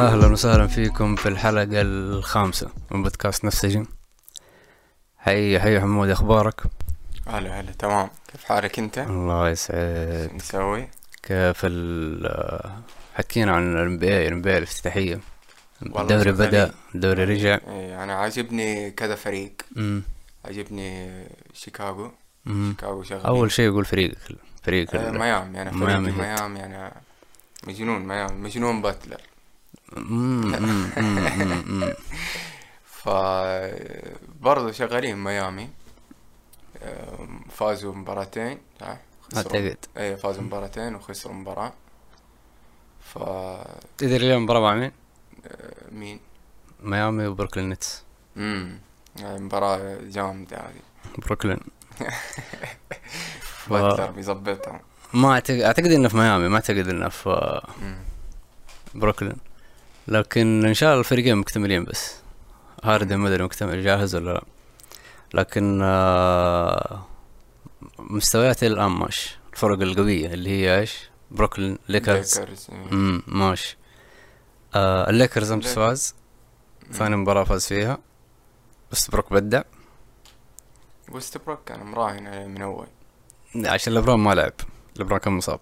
أهلا وسهلا فيكم في الحلقة الخامسة من بودكاست نفسجي حي حي حمود أخبارك؟ هلا هلا تمام كيف حالك أنت؟ الله يسعد نسوي؟ كيف ال حكينا عن ال NBA ال NBA الافتتاحية والله الدوري بدأ شغالين. الدوري رجع إيه أنا عاجبني كذا فريق مم. عجبني شيكاغو مم. شيكاغو شغالين أول شيء يقول فريقك فريق آه ميامي أنا ميامي فريقي هيت. ميامي أنا مجنون ميامي مجنون باتلر ف برضه شغالين ميامي. آه، فازوا مباراتين صح؟ أعتقد. إيه فازوا مباراتين وخسروا مباراة. ف تدري اليوم مباراة مع مين؟ مين؟ ميامي وبروكلين نتس امم مباراة جامدة هذه. بروكلين. باتلر بيظبطها. ما أعتقد أعتقد إنه في ميامي ما أعتقد إنه في. بروكلين. لكن إن شاء الله الفريقين مكتملين بس. هاردن ما أدري مكتمل جاهز ولا لا. لكن آه، مستويات الآن ماشي الفرق القوية اللي هي إيش؟ بروكلين ليكرز. ليكرز إيه. امم ماشي آه الليكرز امس فاز ثاني مباراة فاز فيها. بس بروك بدع وستبروك كان مراهن عليه من أول. عشان لبرون ما لعب. لبرون كان مصاب.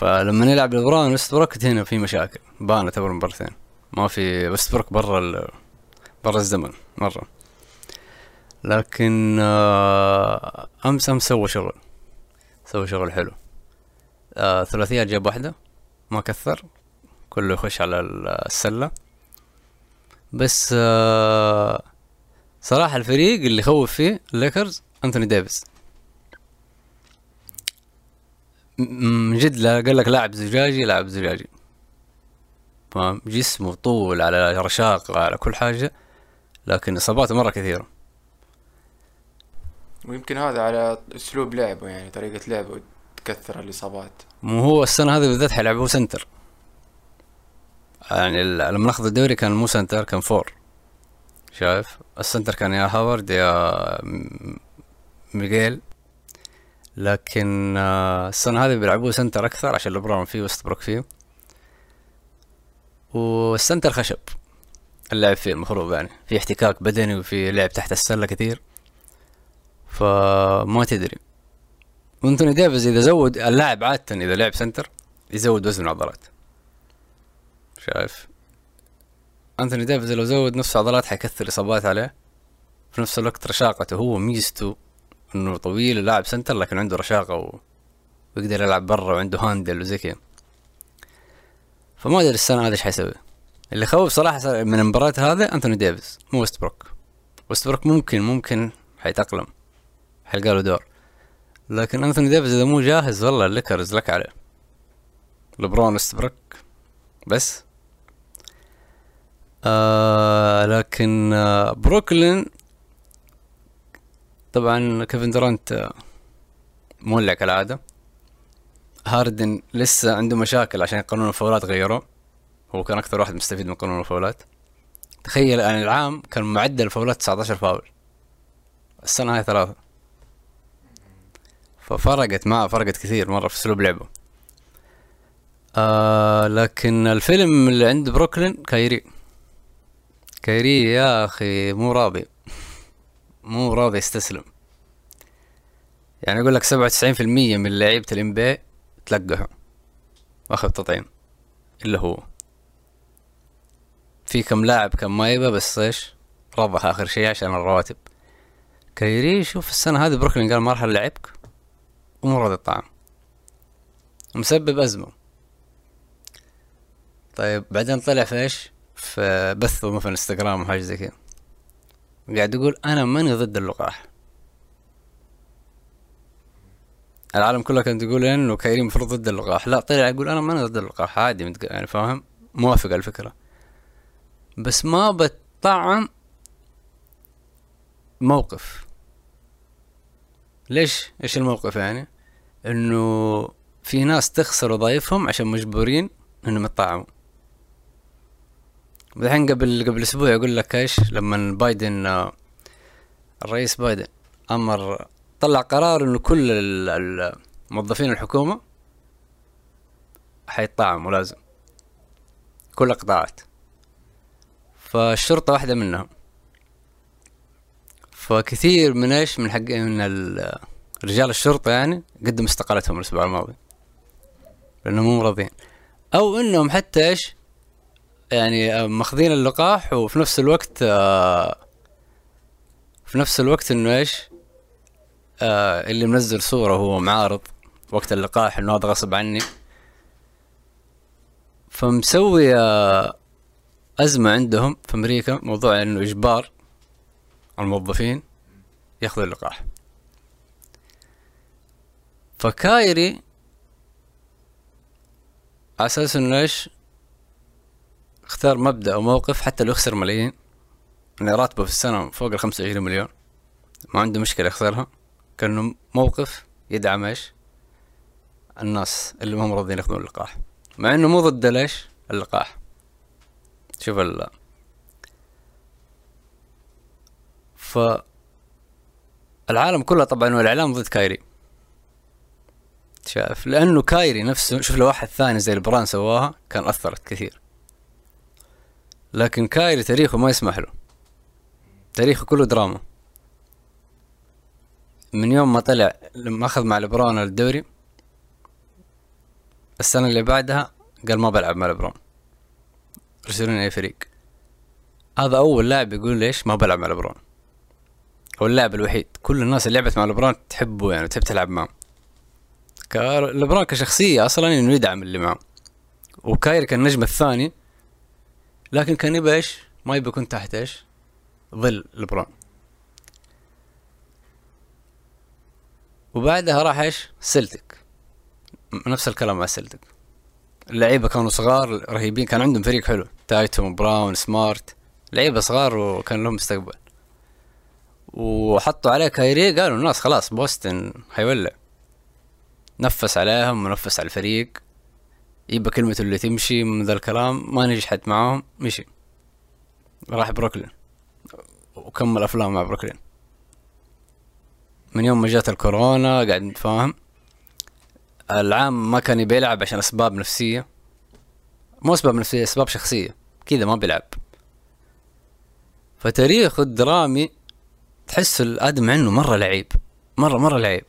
فلما يلعب لبرون وستبروك هنا في مشاكل. بانت اول مبارتين ما في وستبروك برا ال... برا الزمن مرة. لكن آه، أمس أمس سوى شغل. سوى شغل حلو. آه ثلاثيات جاب واحدة. ما كثر. كله يخش على ال- السلة. بس آه صراحة الفريق اللي خوف فيه الليكرز أنتوني ديفيس م- من جد لا قال لك لاعب زجاجي لاعب زجاجي. فاهم جسمه طول على رشاقة على كل حاجة لكن إصاباته مرة كثيرة. ويمكن هذا على أسلوب لعبه يعني طريقة لعبه تكثر الإصابات. مو هو السنة هذه بالذات حيلعبوه center. يعني لما ناخذ الدوري كان مو center كان four. شايف؟ ال center كان يا هاورد يا ميغي. لكن آه، السنة هذه بيلعبوه center أكثر عشان لبرون فيه وستبروك فيه. وال center خشب. اللعب فيه المفروض يعني. في احتكاك بدني وفي لعب تحت السلة كثير. فما تدري. وأنتوني ديفيز إذا زود اللاعب عادة إذا لعب center يزود وزن العضلات. شايف. أنتوني ديفيز لو زود نفس عضلات حيكثر إصابات عليه. في نفس الوقت رشاقته هو ميزته إنه طويل لاعب center لكن عنده رشاقة و... ويقدر يلعب برا وعنده handle وزي كذا. فما أدري السنة هذا إيش حيسوي. اللي خوف صراحة من المباراة هذا أنتوني ديفيز مو ويست بروك ويست بروك ممكن ممكن حيتأقلم. حيلقى له دور. لكن انثوني ديفيز إذا مو جاهز والله الليكرز لك عليه. لبرون استبرك بس. آه لكن آه بروكلين طبعا كيفن دورانت آه، مولع كالعادة هاردن لسه عنده مشاكل عشان قانون الفاولات غيروه هو كان أكثر واحد مستفيد من قانون الفاولات. تخيل يعني العام كان معدل الفاولات 19 فاول. السنة هاي ثلاثة. ففرقت معه فرقت كثير مرة في أسلوب لعبه. آه لكن الفيلم اللي عند بروكلين كايري. كايري يا أخي مو راضي مو راضي يستسلم. يعني يقول لك سبعة وتسعين في المية من لعيبة الام تلقحوا. واخذ تطعيم. إلا هو. في كم لاعب كان ما يبى بس إيش؟ رضح آخر شيء عشان الرواتب. كايري شوف السنة هذه بروكلين قال ما راح ألعبك. ومو راضي الطعم مسبب أزمة. طيب بعدين طلع في إيش؟ في بثه مثلا إنستغرام وحاجة زي كذا. قاعد يقول أنا ماني ضد اللقاح. العالم كله كانت تقول إنه كايري المفروض ضد اللقاح. لا طلع يقول أنا ماني ضد اللقاح عادي متق... يعني فاهم؟ موافق على الفكرة. بس ما بتطعم موقف. ليش؟ إيش الموقف يعني؟ إنه في ناس تخسر وظائفهم عشان مجبورين إنهم يطعموا. الحين قبل قبل أسبوع يقول لك إيش؟ لما بايدن آه، الرئيس بايدن أمر طلع قرار إنه كل ال- ال- موظفين الحكومة حيطعموا لازم. كل القطاعات فالشرطة واحدة منهم. فكثير من إيش؟ من حق من ال- رجال الشرطة يعني قدموا استقالتهم الأسبوع الماضي. لأنهم مو راضيين أو إنهم حتى إيش؟ يعني آه، ماخذين اللقاح وفي نفس الوقت آه، في نفس الوقت إنه إيش آه، اللي منزل صورة وهو معارض وقت اللقاح إنه هذا غصب عني. فمسوي أزمة عندهم في أمريكا موضوع إنه إجبار الموظفين ياخذوا اللقاح. فكايري على أساس إنه إيش اختار مبدأ أو موقف حتى لو يخسر ملايين. يعني راتبه في السنة فوق الخمسة وعشرين مليون. ما عنده مشكلة يخسرها. كأنه موقف يدعم إيش؟ الناس اللي ما هم راضيين ياخذون اللقاح. مع إنه مو ضد ليش؟ اللقاح. شوف ال ف العالم كله طبعا والإعلام ضد كايري. شايف؟ لأنه كايري نفسه شوف لو واحد ثاني زي البران سواها كان أثرت كثير. لكن كايري تاريخه ما يسمح له. تاريخه كله دراما. من يوم ما طلع لما أخذ مع لبران الدوري السنة اللي بعدها قال ما بلعب مع لبران ارسلوني أي فريق. هذا أول لاعب يقول ليش ما بلعب مع لبران هو اللاعب الوحيد. كل الناس اللي لعبت مع لبران تحبه يعني تحب تلعب معه. لبران كشخصية أصلا إنه يدعم اللي معه. وكايري كان النجم الثاني لكن كان يبى إيش؟ ما يبى يكون تحت إيش؟ ظل لبرون وبعدها راح إيش؟ سلتك. نفس الكلام مع سلتك. اللعيبة كانوا صغار رهيبين كان عندهم فريق حلو. تايتوم براون سمارت. لعيبة صغار وكان لهم مستقبل. وحطوا عليه كايري قالوا الناس خلاص بوستن حيولع نفس عليهم ونفس على الفريق. يبقى كلمته اللي تمشي من ذا الكلام ما نجحت معاهم مشي. راح بروكلين. وكمل أفلام مع بروكلين. من يوم ما جات الكورونا قاعد نتفاهم العام ما كان يبي يلعب عشان أسباب نفسية. مو أسباب نفسية أسباب شخصية. كذا ما بيلعب. فتاريخه الدرامي تحس الآدم عنه مرة لعيب. مرة مرة لعيب.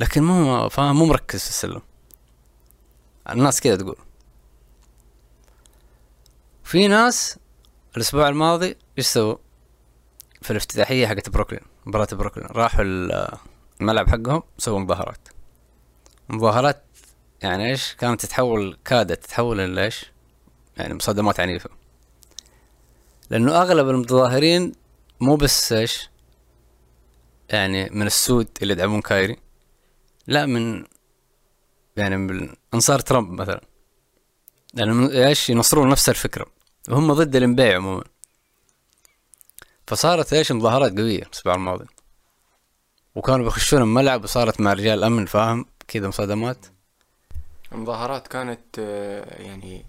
لكن مو فاهم مو مركز في السلم. الناس كذا تقول. في ناس الأسبوع الماضي إيش سووا؟ في الافتتاحية حقت بروكلين مباراة بروكلين راحوا ال- الملعب حقهم سووا مظاهرات. مظاهرات يعني إيش؟ كانت تتحول كادت تتحول إلى إيش؟ يعني مصادمات عنيفة. لأنه أغلب المتظاهرين مو بس إيش؟ يعني من السود اللي يدعمون كايري لا من يعني من انصار ترامب مثلا. يعني من- إيش؟ ينصرون نفس الفكرة. وهم ضد الانبيع عموما. فصارت إيش؟ مظاهرات قوية الأسبوع الماضي. وكانوا بيخشون الملعب وصارت مع رجال الامن فاهم؟ كذا مصادمات. المظاهرات كانت آه، يعني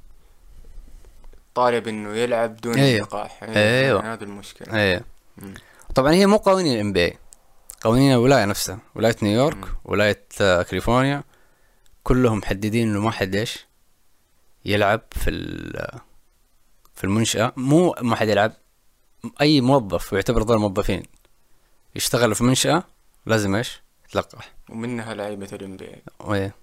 طالب إنه يلعب دون أيوة. لقاح أيوة. يعني هذا المشكلة. إيه مم. طبعا هي مو قوانين ال NBA قوانين الولاية نفسها. ولاية نيويورك مم. ولاية آه، كاليفورنيا كلهم محددين إنه ما حد إيش يلعب في ال- في المنشأة. مو ما حد يلعب أي موظف ويعتبر ذول موظفين يشتغل في منشأة لازم إيش؟ يتلقح. ومنها لعيبة ال NBA.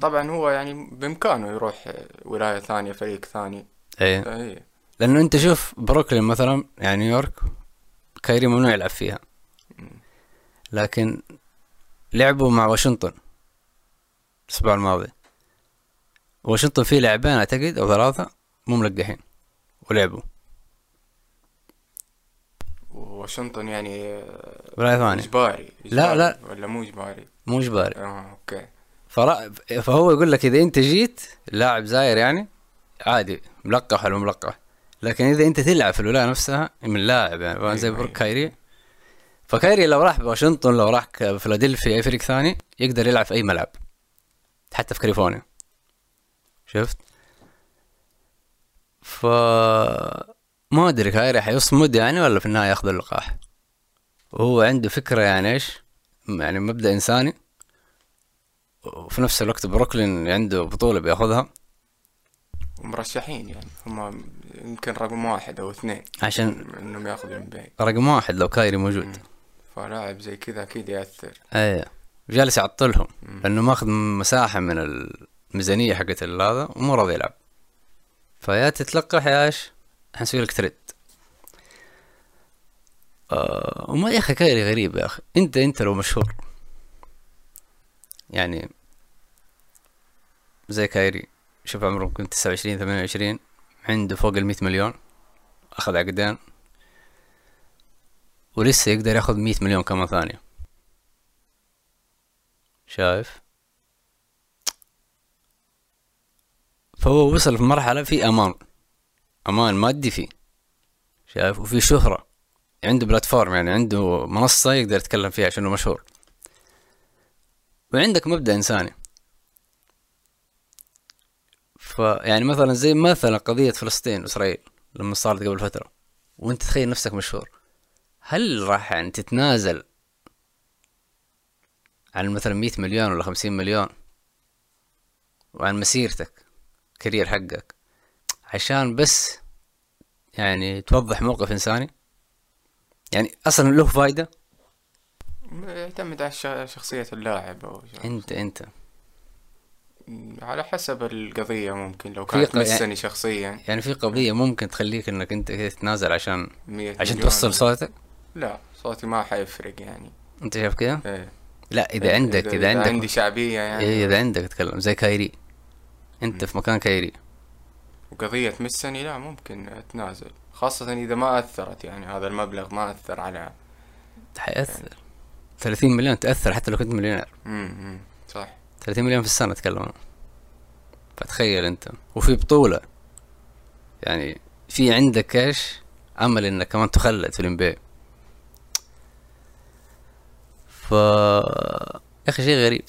طبعا هو يعني بإمكانه يروح آه، ولاية ثانية فريق ثاني. إيه. اي لأنه أنت شوف بروكلين مثلا يعني نيويورك كايري ممنوع يلعب فيها. لكن لعبوا مع واشنطن. الأسبوع الماضي. واشنطن فيه لاعبين أعتقد أو ثلاثة مو ملقحين. ولعبوا. واشنطن يعني آه، ولاية ثانية. إجباري. لا، إجباري لا. ولا مو إجباري؟ مو إجباري. آه أوكي. فرا... فهو يقول لك إذا أنت جيت لاعب زاير يعني عادي ملقح ولا ملقح. لكن إذا أنت تلعب في الولاية نفسها من لاعب يعني زي أيوة، بروك أيوة. كايري. فكايري لو راح بواشنطن لو راح فيلادلفيا أي فريق ثاني يقدر يلعب في أي ملعب. حتى في كاليفورنيا. شفت؟ ف ما أدري كايري حيصمد يعني ولا في النهاية ياخذ اللقاح. وهو عنده فكرة يعني إيش؟ يعني مبدأ إنساني. وفي نفس الوقت بروكلين عنده بطولة بياخذها. ومرشحين يعني. هم يمكن رقم واحد أو اثنين. عشان إنهم ياخذوا رقم واحد لو كايري موجود. فلاعب زي كذا أكيد يأثر. إيه. جالس يعطلهم لأنه ماخذ مساحة من الميزانية حقت هذا ومو راضي يلعب. فيا تتلقح يا إيش؟ حنسوي لك تريد آه وما يا أخي كايري غريب يا أخي. انت أنت لو مشهور. يعني زي كايري شوف عمره ممكن تسعة وعشرين ثمانية وعشرين عنده فوق المية مليون. أخذ عقدين. ولسه يقدر ياخذ مية مليون كمان ثانية. شايف؟ فهو وصل في مرحلة في أمان. أمان مادي فيه. شايف؟ وفي شهرة. عنده بلاتفورم يعني عنده منصة يقدر يتكلم فيها عشانه مشهور. وعندك مبدأ إنساني. فيعني مثلا زي مثلا قضية فلسطين وإسرائيل لما صارت قبل فترة وأنت تخيل نفسك مشهور. هل راح يعني تتنازل عن مثلا مية مليون ولا خمسين مليون وعن مسيرتك كارير حقك عشان بس يعني توضح موقف إنساني؟ يعني أصلا له فايدة؟ يعتمد على شخصية اللاعب أو أنت أنت. على حسب القضية ممكن لو كانت تمسني يعني شخصيا. يعني في قضية ممكن تخليك إنك أنت تتنازل عشان عشان توصل صوتك؟ لا صوتي ما حيفرق يعني. أنت شايف كذا؟ إيه. لا إذا عندك إذا, إذا عندك عندي شعبية يعني. إيه إذا عندك تتكلم زي كايري. أنت م. في مكان كايري. وقضية تمسني لا ممكن اتنازل خاصة إذا ما أثرت يعني هذا المبلغ ما أثر على حيأثر يعني. 30 مليون تأثر حتى لو كنت مليونير. امم صح. 30 مليون في السنة أتكلم فتخيل أنت. وفي بطولة. يعني في عندك إيش؟ أمل إنك كمان تخلد في الانبي ف يا أخي شيء غريب.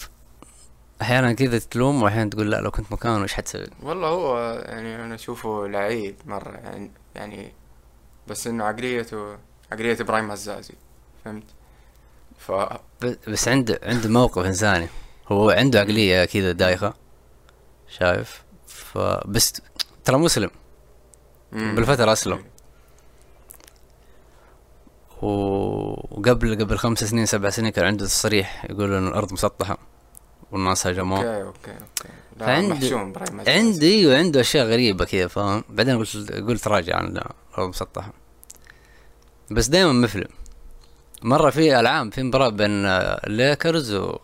أحيانا كذا تلوم وأحيانا تقول لا لو كنت مكانه إيش حتسوي؟ والله هو يعني أنا أشوفه لعيب مرة يعني, يعني بس إنه عقليته عقلية إبراهيم عزازي فهمت؟ ف بس عنده عنده موقف إنساني. هو عنده عقلية كذا دايخة شايف؟ فبس ترى مسلم. بالفترة أسلم. وقبل قبل خمس سنين سبع سنين كان عنده تصريح يقول إنه الأرض مسطحة والناس هجموه أوكي أوكي أوكي. فعندي عندي وعنده أشياء غريبة كذا فاهم؟ بعدين قلت قلت راجع عن الأرض مسطحة. بس دائما مفلم مرة في العام في مباراة بين الليكرز و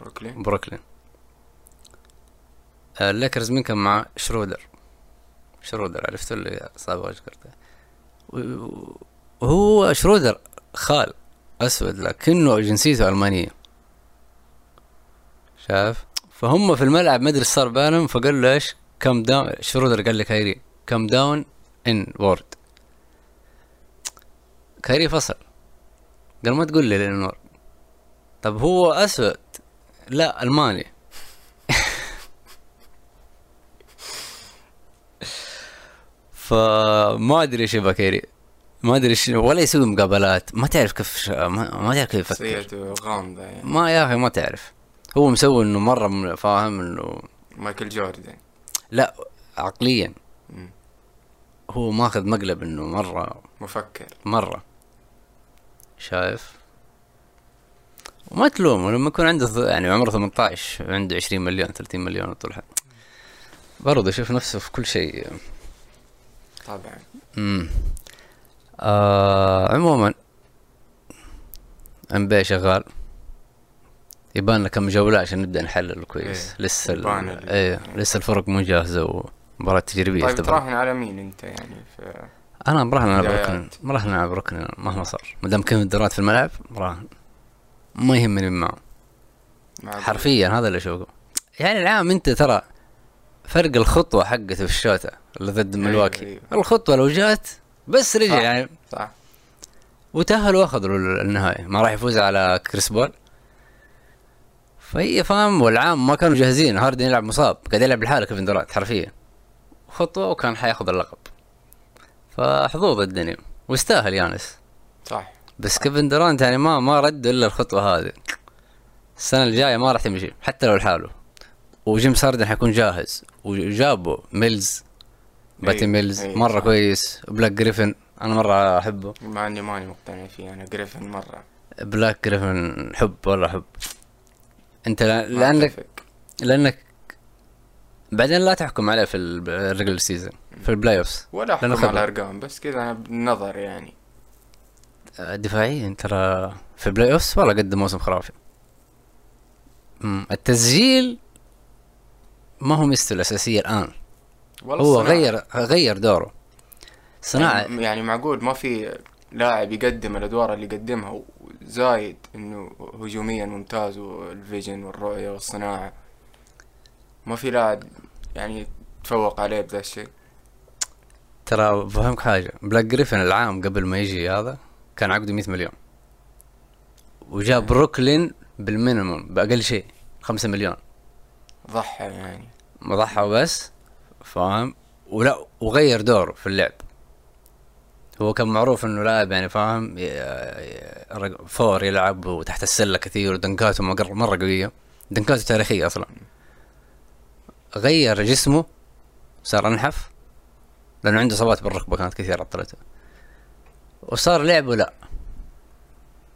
بروكلين. بروكلين. الليكرز مين كان مع شرودر. شرودر عرفت اللي صاب وجه وهو شرودر خال أسود لكنه جنسيته ألمانية. شايف؟ فهم في الملعب ما أدري صار بينهم فقال له إيش calm down شرودر قال لكايري calm down N word. كايري فصل. قال ما تقول لي لينور طب هو أسود؟ لا ألماني. فما أدري إيش يبغى كيري ما أدري إيش ولا يسوي مقابلات ما تعرف كيف ش... ما, ما تعرف كيف يفكر. غامضة يعني. ما يا أخي ما تعرف. هو مسوي إنه مرة فاهم إنه مايكل جوردن. لا عقليا. م. هو ماخذ مقلب إنه مرة مفكر. مرة. شايف؟ وما تلومه لما يكون عنده يعني عمره 18 عنده 20 مليون 30 مليون طول برضه يشوف نفسه في كل شيء. طبعا. امم آه عموما ام شغال. يبان لنا كم جولة عشان نبدأ نحلل كويس. إيه. لسه ال... إيه لسه الفرق مو جاهزة ومباراة تجريبية طيب تراهن على مين أنت يعني في أنا مراهن على بروكلين مراهن على بروكلين مهما صار. ما دام كيفن دورانت في الملعب مراهن ما يهمني من معه حرفيا هذا اللي أشوفه. يعني العام أنت ترى فرق الخطوة حقته في الشوتة اللي ضد أيوة، ملواكي. أيوة. الخطوة لو جات بس رجع صح. يعني. صح. وتأهل وأخذوا النهائي. ما راح يفوز على كريس بول. فهي فاهم والعام ما كانوا جاهزين. هاردن يلعب مصاب. قاعد يلعب لحاله كيفن دورانت حرفيا. خطوة وكان حياخذ اللقب. فحظوظ الدنيا. واستاهل يانيس. صح. بس كيفن دورانت يعني ما ما رد إلا الخطوة هذه. السنة الجاية ما راح تمشي. حتى لو لحاله. وجيمس هاردن حيكون جاهز. وجابوا ميلز باتي إيه، ميلز إيه، مرة صح. بلاك جريفن أنا مرة أحبه. مع إني ماني مقتنع فيه أنا جريفن مرة. بلاك جريفن حب ولا حب؟ أنت لانك. لأنك بعدين لا تحكم عليه في ال regular season في ال playoffs ولا أحكم على. الارقام بس كذا أنا بالنظر يعني دفاعيا ترى في ال playoffs والله قدم موسم خرافي. التسجيل ما هو ميزته الأساسية الآن. والله هو الصناعة. غير غير دوره. صناعة. يعني, يعني معقول ما في لاعب يقدم الأدوار اللي يقدمها زايد إنه هجوميا ممتاز وال vision والرؤية والصناعة. ما في لاعب يعني تفوق عليه بذا الشيء. ترى بفهمك حاجة. بلاك جريفن العام قبل ما يجي هذا كان عقده 100 مليون. وجاب بروكلين بال minimum بأقل شيء 5 مليون. ضحى يعني. مضحى بس فاهم؟ ولا وغير دوره في اللعب. هو كان معروف إنه لاعب يعني فاهم؟ فور يلعب وتحت السلة كثير ودنكاته مره قوية. دنكاته تاريخية أصلا. غير جسمه صار أنحف لأنه عنده إصابات بالركبة كانت كثير عطلته. وصار لعبه لا.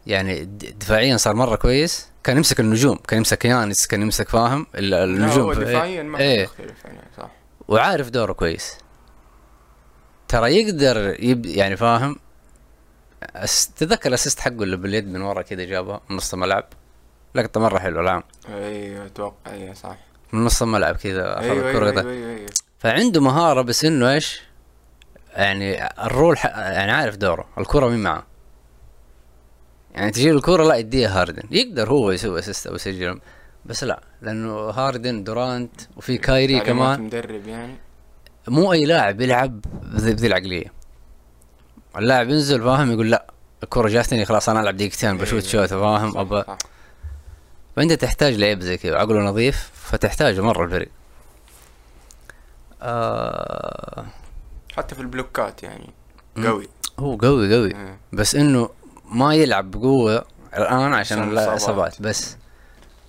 يعني دفاعيا صار مرة كويس. كان يمسك النجوم كان يمسك يانس كان يمسك فاهم؟ النجوم. هو دفاعيا ما. يختلف يعني صح. وعارف دوره كويس. ترى يقدر يب يعني فاهم؟ أس... تذكر ال assist حقه اللي باليد من ورا كذا جابها من نص الملعب؟ لقطة مرة حلوة العام. أيوه أتوقع أيوه صح. من نص الملعب كذا أخذ أيوه الكرة أيوه ده. أيوه, أيوة. فعنده مهارة بس إنه إيش؟ يعني ال role ح... يعني عارف دوره الكرة مين معاه؟ يعني تجي له الكرة لا يديها هاردن. يقدر هو يسوي assist أو يسجل. بس لا لأنه هاردن دورانت وفي كايري كمان مدرب يعني مو أي لاعب يلعب بذي العقلية اللاعب ينزل فاهم يقول لا الكرة جاتني خلاص أنا ألعب دقيقتين بشوت أيوة. شوت فاهم ابى. فأنت تحتاج لعيب زي كذا عقله نظيف فتحتاجه مرة الفريق آه حتى في البلوكات يعني. قوي هو قوي قوي إيه. بس إنه ما يلعب بقوة الآن عشان عشان لا الإصابات. إصابات بس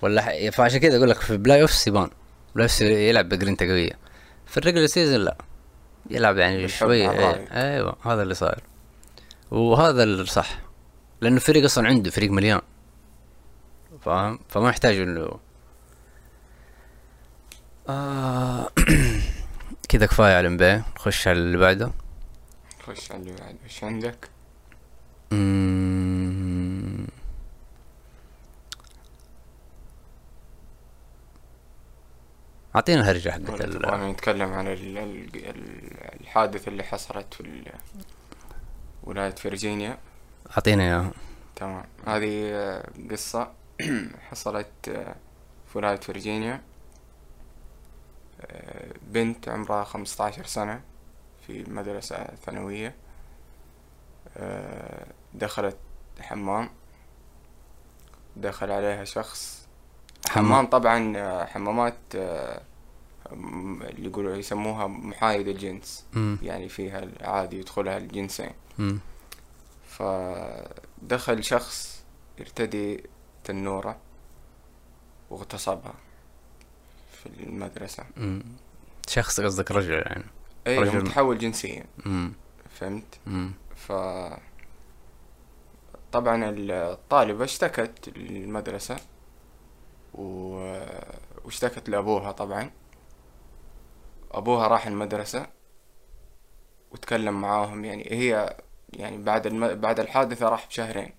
ولا. فعشان كذا أقول لك في play off يبان play off يلعب بجرينتا قويه في ال regular season لا يلعب يعني إيه. الرايق. أيوه هذا اللي صاير وهذا الصح لأنه الفريق أصلا عنده فريق مليان فاهم فما يحتاج انه آه كذا كفاية على الام نخش على اللي بعده خش على اللي بعد وش عندك؟ مم. أعطينا الهرجة حقت تبغانا نتكلم عن ال- ال- ال- الحادث اللي حصلت في ولاية فرجينيا أعطينا إياها. تمام. هذه آه، قصة حصلت آه، في ولاية فرجينيا آه، بنت عمرها خمسة عشر سنة في مدرسة ثانوية. دخلت حمام. دخل عليها شخص. حمام طبعا آه، حمامات آه، م- اللي يقولوا يسموها محايد الجنس مم. يعني فيها عادي يدخلها الجنسين مم. فدخل شخص يرتدي تنورة واغتصبها في المدرسة مم. شخص قصدك رجل يعني اي رجل- متحول جنسيا. فهمت. ف طبعا الطالبة اشتكت للمدرسة و... واشتكت لأبوها طبعا. أبوها راح المدرسة وتكلم معاهم. يعني هي يعني بعد الم... بعد الحادثة راح بشهرين.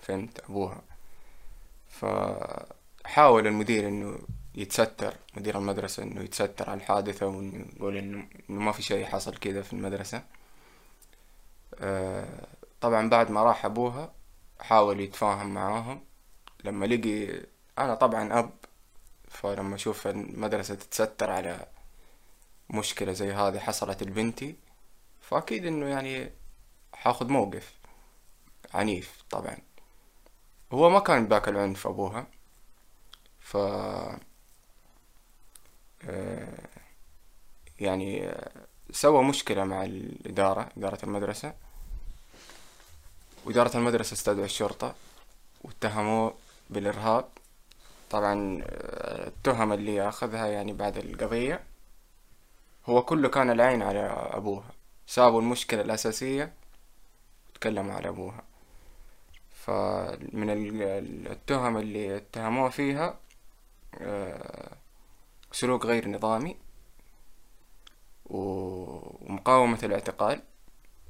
فهمت أبوها. فحاول المدير إنه يتستر مدير المدرسة إنه يتستر على الحادثة وإنه يقول إنه ما في شيء حصل كذا في المدرسة. آه، طبعا بعد ما راح أبوها حاول يتفاهم معاهم. لما لقي أنا طبعا أب فلما أشوف المدرسة تتستر على مشكلة زي هذه حصلت لبنتي فأكيد إنه يعني حاخد موقف عنيف طبعا. هو ما كان باك العنف أبوها ف آه، يعني آه، سوى مشكلة مع الإدارة إدارة المدرسة. وإدارة المدرسة استدعوا الشرطة واتهموه بالإرهاب. طبعا آه، التهم اللي أخذها يعني بعد القضية هو كله كان العين على أبوها. سابوا المشكلة الأساسية وتكلموا على أبوها. فمن التهم اللي اتهموه فيها آه، سلوك غير نظامي ومقاومة الاعتقال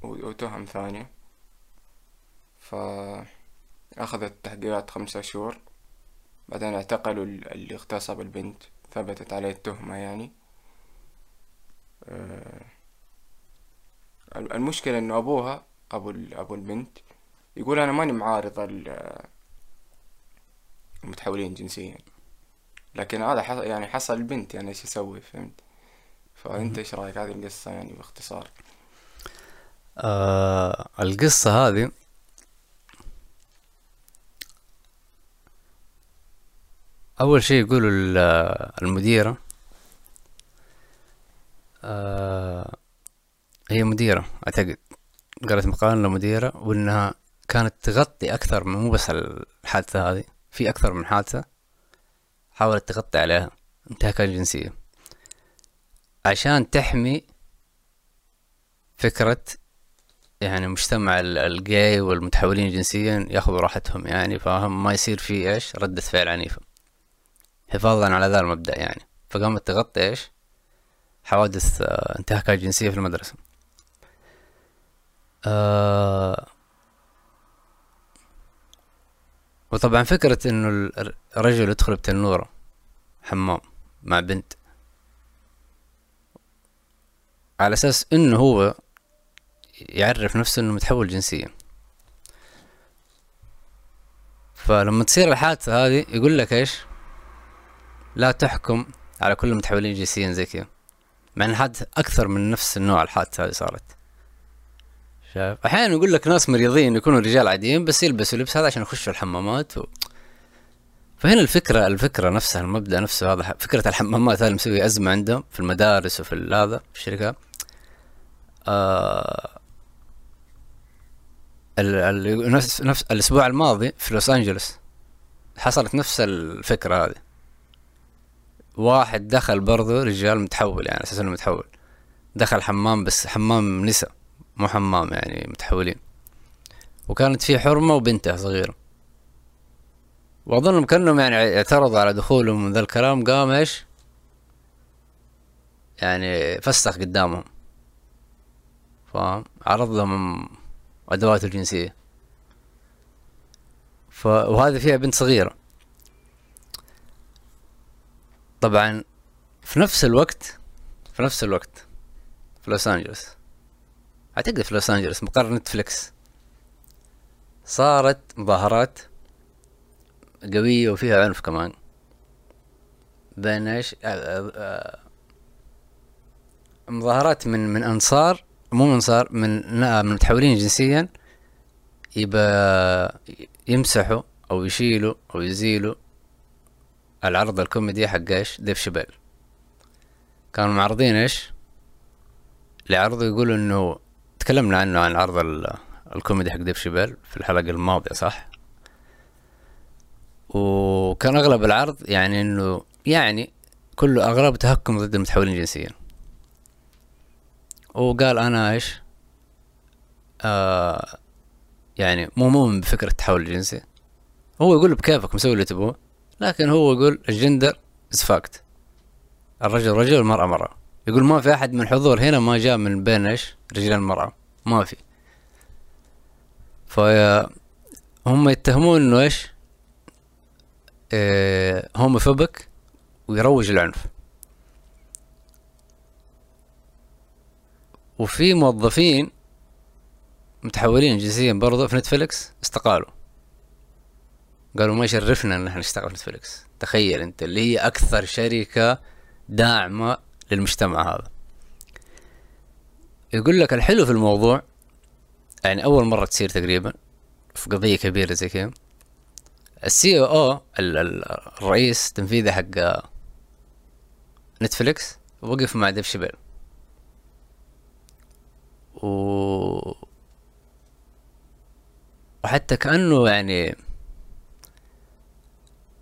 وتهم ثانية. فأخذت التحقيقات خمسة شهور. بعدين اعتقلوا اللي اغتصب البنت ثبتت عليه التهمة يعني. آه، المشكلة إنه أبوها أبو أبو البنت يقول أنا ماني معارض المتحولين جنسيا. لكن هذا حصل يعني حصل البنت يعني إيش يسوي فهمت؟ فأنت إيش رأيك؟ هذه القصة يعني باختصار. آه القصة هذه أول شيء يقولوا المديرة آه هي مديرة أعتقد. قرأت مقال لمديرة وإنها كانت تغطي أكثر من مو بس الحادثة هذه في أكثر من حادثة حاولت تغطي عليها انتهاكات جنسية عشان تحمي فكرة يعني مجتمع الجاي والمتحولين جنسيا ياخذوا راحتهم يعني فهم ما يصير في إيش؟ ردة فعل عنيفة. حفاظا على ذا المبدأ يعني. فقامت تغطي إيش؟ حوادث آه، انتهاكات جنسية في المدرسة. آه وطبعا فكرة إنه الرجل يدخل بتنورة حمام مع بنت على أساس إنه هو يعرف نفسه إنه متحول جنسيا. فلما تصير الحادثة هذه يقول لك إيش؟ لا تحكم على كل المتحولين جنسيا زي كذا. مع إن حادثة أكثر من نفس النوع الحادثة هذه صارت. شايف؟ أحيانا يقول لك ناس مريضين يكونوا رجال عاديين بس يلبسوا لبس هذا عشان يخشوا الحمامات و... فهنا الفكرة الفكرة نفسها المبدأ نفسه هذا فكرة الحمامات هذه مسوي أزمة عندهم في المدارس وفي هذا في الشركات آه نفس نفس الأسبوع الماضي في لوس أنجلوس حصلت نفس الفكرة هذه. واحد دخل برضه رجال متحول يعني أساسا متحول. دخل حمام بس حمام نساء مو حمام يعني متحولين. وكانت في حرمة وبنتها صغيرة. واظن كأنهم يعني اعترضوا على دخولهم من ذا الكلام قام إيش؟ يعني فسخ قدامهم. فاهم؟ عرض لهم ادواته الجنسية. ف... وهذه فيها بنت صغيرة. طبعا في نفس الوقت في نفس الوقت في لوس أنجلوس. أعتقد في لوس أنجلوس مقر نتفليكس. صارت مظاهرات قوية وفيها عنف كمان بين إيش؟ آه، آه، آه، مظاهرات من من أنصار مو من أنصار من من متحولين جنسيا يبى يمسحوا أو يشيلوا أو يزيلوا العرض الكوميدي حق إيش؟ ديف شابيل كانوا معرضين إيش؟ لعرض يقولوا إنه تكلمنا عنه عن عرض الكوميدي حق ديف شبل في الحلقة الماضية صح؟ وكان أغلب العرض يعني إنه يعني كله أغلب تهكم ضد المتحولين جنسيا وقال أنا إيش؟ آه يعني مو مؤمن بفكرة التحول الجنسي. هو يقول بكيفك مسوي اللي تبغاه لكن هو يقول ال gender is fact الرجل رجل والمرأة مرأة. يقول ما في أحد من الحضور هنا ما جاء من بين إيش؟ رجال المرأة. ما في. فهم يتهمون إنه إيش؟ آه homophobic ويروج العنف. وفي موظفين متحولين جنسيا برضه في نتفلكس استقالوا. قالوا ما يشرفنا إن إحنا نشتغل في نتفلكس. تخيل أنت اللي هي أكثر شركة داعمة للمجتمع هذا. يقول لك الحلو في الموضوع يعني أول مرة تصير تقريبا في قضية كبيرة زي كذا. ال CEO الرئيس التنفيذي حق نتفليكس وقف مع ديف شابيل و وحتى كأنه يعني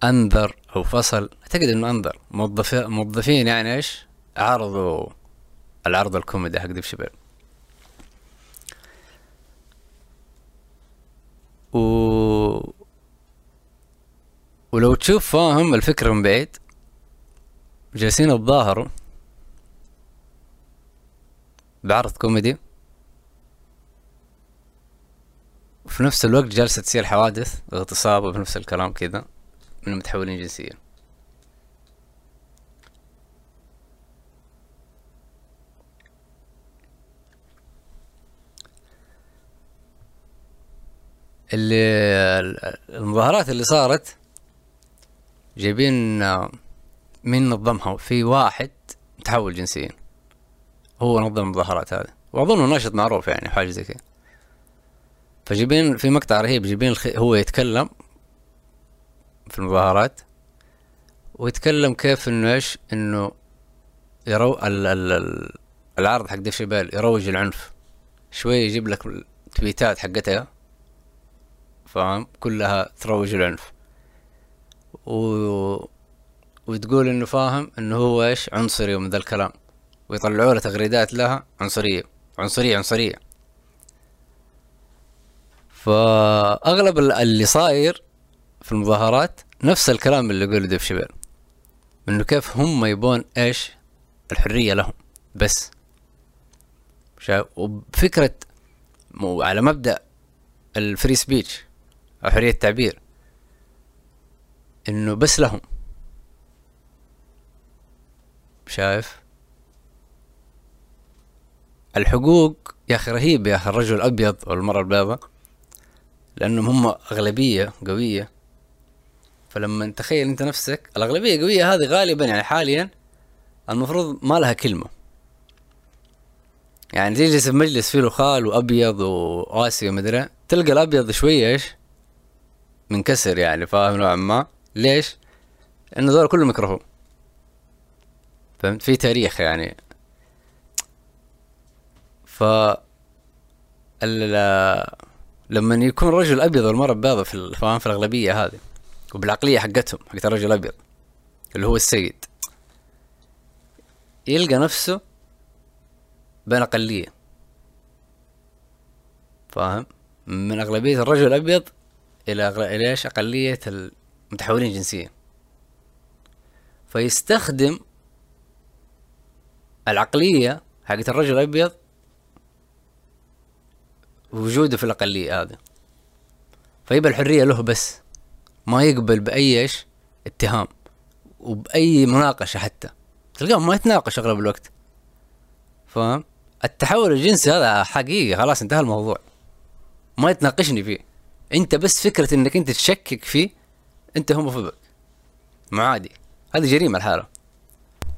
أنذر أو فصل. أعتقد إنه أنذر. موظفين موظفين يعني إيش؟ عارضوا العرض الكوميدي حق ديف شبيل و ولو تشوف فاهم الفكرة من بعيد جالسين يتظاهروا بعرض كوميدي. وفي نفس الوقت جالسة تصير حوادث اغتصاب وفي نفس الكلام كذا. من المتحولين جنسيا. اللي المظاهرات اللي صارت جايبين مين نظمها؟ في واحد متحول جنسيا. هو نظم المظاهرات هذه. واظنه ناشط معروف يعني حاجة زي كذا. فجايبين في مقطع رهيب جايبين. هو يتكلم في المظاهرات ويتكلم كيف انه إيش إنه يرو ال... ال... ال... العرض حق ديف شبال يروج العنف. شوي يجيب لك التويتات حقتها فاهم؟ كلها تروج العنف. و... وتقول إنه فاهم إنه هو إيش؟ عنصري ومن ذا الكلام. ويطلعوا له تغريدات لها عنصرية عنصرية عنصرية. فأغلب اللي صاير في المظاهرات نفس الكلام اللي يقوله ديف شبير إنه كيف هم يبون إيش؟ الحرية لهم بس. وبفكرة على مبدأ ال free speech أو حرية التعبير إنه بس لهم. شايف؟ الحقوق يا أخي رهيب يا أخي الرجل الأبيض والمرأة البيضاء لأنهم هم أغلبية قوية. فلما تخيل أنت نفسك الأغلبية القوية هذه غالبا يعني حاليا المفروض ما لها كلمة. يعني تجلس في مجلس فيه له خال وأبيض وآسي ومدري تلقى الأبيض شوية إيش؟ منكسر يعني فاهم نوعا ما؟ ليش؟ لأنه ذول كلهم يكرهوه. فهمت؟ في تاريخ يعني. ف لما يكون رجل ابيض والمرأة بيضة في فاهم؟ في الأغلبية هذه. وبالعقلية حقتهم حقت الرجل الأبيض اللي هو السيد. يلقى نفسه بين اقلية فاهم؟ من أغلبية الرجل الأبيض إلى إلى إيش؟ أقلية المتحولين جنسيا فيستخدم العقلية حقت الرجل الأبيض وجوده في الأقلية هذه. فيبقى الحرية له بس. ما يقبل بأي إيش؟ اتهام. وبأي مناقشة حتى. تلقاه ما يتناقش أغلب الوقت. فاهم؟ التحول الجنسي هذا حقيقي. خلاص انتهى الموضوع. ما يتناقشني فيه. انت بس فكرة إنك أنت تشكك فيه أنت هوموفوبك معادي. هذه جريمة الحالة.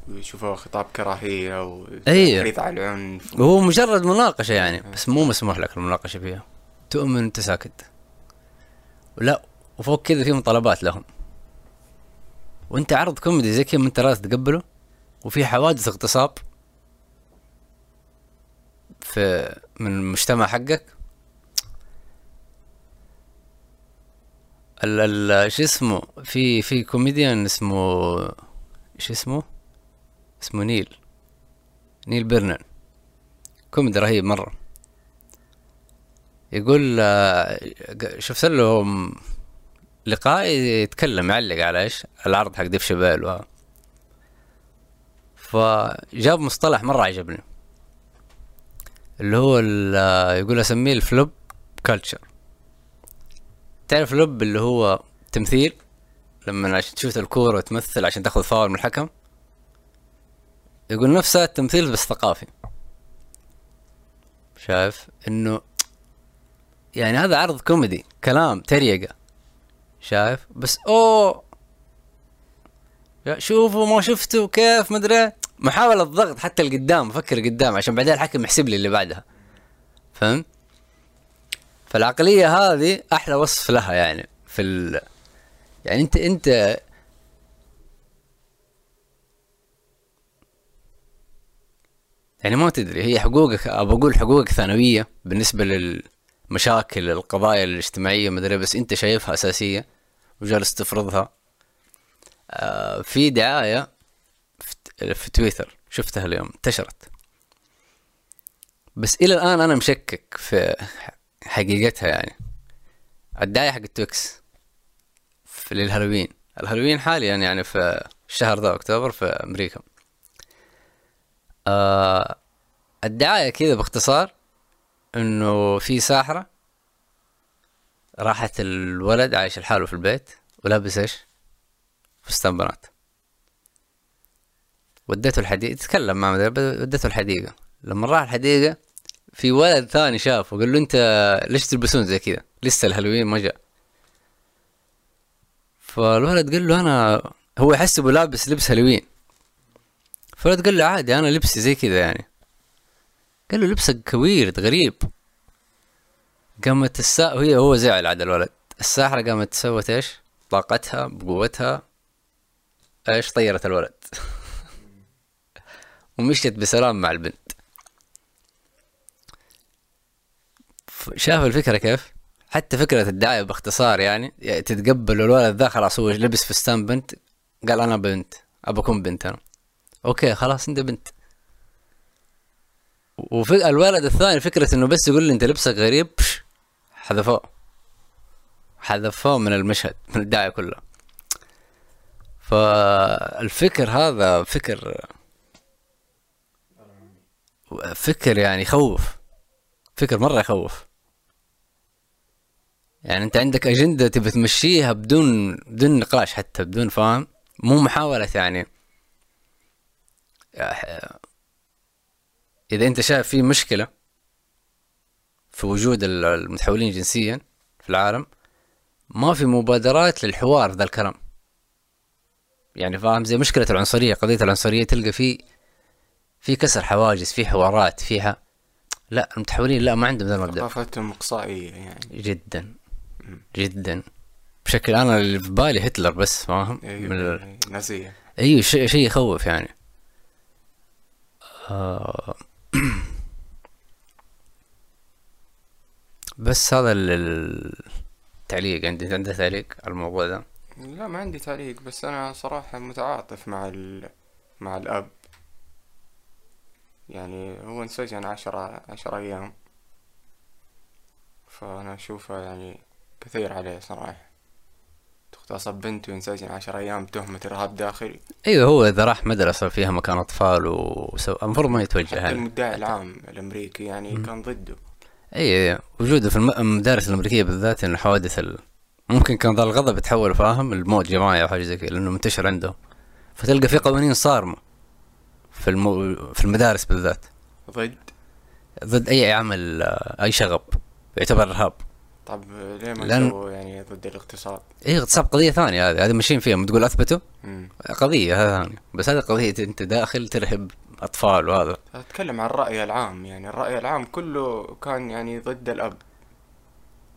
ويشوفوه خطاب كراهية وتحريض على العنف. وهو مجرد مناقشة يعني. بس مو مسموح لك المناقشة فيها. تؤمن أنت ساكت. لا. وفوق كذا في مطالبات لهم. وانت عرض كوميدي زي كذا انت راس تقبله وفي حوادث اغتصاب في من المجتمع حقك. ال ال شو اسمه؟ في في كوميديان اسمه شو اسمه؟ اسمه نيل. نيل برينان كوميدي رهيب مرة. يقول آه، شفت له لقاء يتكلم يعلق على إيش؟ العرض حق ديف شابيل و... فجاب مصطلح مرة عجبني. اللي هو يقول أسميه ال flop culture تعرف flop اللي هو تمثيل؟ لما عشان تشوت الكورة وتمثل عشان تاخذ فاول من الحكم. يقول نفسه التمثيل بس ثقافي. شايف؟ إنه يعني هذا عرض كوميدي كلام تريقة. شايف؟ بس أوه. شوفوا ما شفتوا كيف مدري محاولة ضغط حتى لقدام أفكر قدام عشان بعدين الحكم يحسب لي اللي بعدها. فهمت؟ فالعقلية هذه أحلى وصف لها يعني في ال... يعني أنت أنت يعني ما تدري هي حقوقك ابى أقول حقوقك ثانوية بالنسبة للمشاكل القضايا الاجتماعية ما أدري بس أنت شايفها أساسية وجالس تفرضها. آه في دعاية في, تويتر شفتها اليوم انتشرت. بس إلى الآن أنا مشكك في حقيقتها يعني. الدعاية حق في للهالوين الهالوين حاليا يعني في الشهر ذا أكتوبر في أمريكا. آه الدعاية كذا باختصار إنه في ساحرة راحت الولد عايش لحاله في البيت ولابس إيش؟ فستان بنات. وديته الحديقة تكلم مع وديته الحديقة. لما راح الحديقة في ولد ثاني شافه قال له أنت ليش تلبسون زي كذا؟ لسه الهالوين ما جاء. فالولد قال له أنا هو يحسبه لابس لبس هالوين. فالولد قال له عادي أنا لبسي زي كذا يعني. قال له لبسك ويرد غريب. قامت السا وهي هو زعل عاد الولد. الساحرة قامت سوت إيش؟ طاقتها بقوتها. إيش طيرت الولد؟ ومشيت بسلام مع البنت. شاف الفكرة كيف؟ حتى فكرة الدعاية باختصار يعني, تتقبل الولد ذا خلاص هو لبس فستان بنت قال أنا بنت ابى أكون بنت أنا. أوكي خلاص أنت بنت. وفي الولد الثاني فكرة إنه بس يقول لي أنت لبسك غريب حذفوه. حذفوه من المشهد من الدعاية كلها. فالفكر هذا فكر فكر يعني يخوف فكر مرة يخوف. يعني أنت عندك أجندة تبي تمشيها بدون بدون نقاش حتى بدون فاهم مو محاولة يعني. إذا أنت شايف في مشكلة في وجود المتحولين جنسيا في العالم ما في مبادرات للحوار ذا الكلام. يعني فاهم؟ زي مشكلة العنصرية قضية العنصرية تلقى في في كسر حواجز في حوارات فيها. لا المتحولين لا ما عندهم ذا المبدأ. ثقافتهم إقصائية يعني. جدا. جدا. بشكل أنا اللي في بالي هتلر بس فاهم؟ أيوة من ال... نازية أيوه شيء شيء يخوف يعني. آه بس هذا ال- التعليق. عندي عندك تعليق على الموضوع ده؟ لا ما عندي تعليق بس أنا صراحة متعاطف مع ال... مع الأب. يعني هو انسجن عشرة عشر أيام. فأنا أشوفه يعني كثير عليه صراحة. تغتصب بنت وينسجن عشر أيام بتهمة إرهاب داخلي. أيوه هو إذا راح مدرسة فيها مكان أطفال وسو... المفروض ما يتوجه حتى يعني. المدعي العام الأمريكي يعني كان ضده. اي اي وجوده في الم- المدارس الأمريكية بالذات انه حوادث ال... ممكن كان ذا الغضب يتحول فاهم؟ الموت جماعي أو حاجة زي كذا لأنه منتشر عندهم. فتلقى في قوانين صارمة في المو... في المدارس بالذات. ضد؟ ضد أي عمل آه، أي شغب يعتبر إرهاب. طب ليه ما لأن- يعني ضد الاغتصاب اي اغتصاب قضية ثانية هذه. هذه ماشيين فيها. تقول أثبتوا؟ مم. قضية هذا ثانية بس هذه قضية أنت داخل ترهب أطفال وهذا. أتكلم عن الرأي العام. يعني الرأي العام كله كان يعني ضد الأب.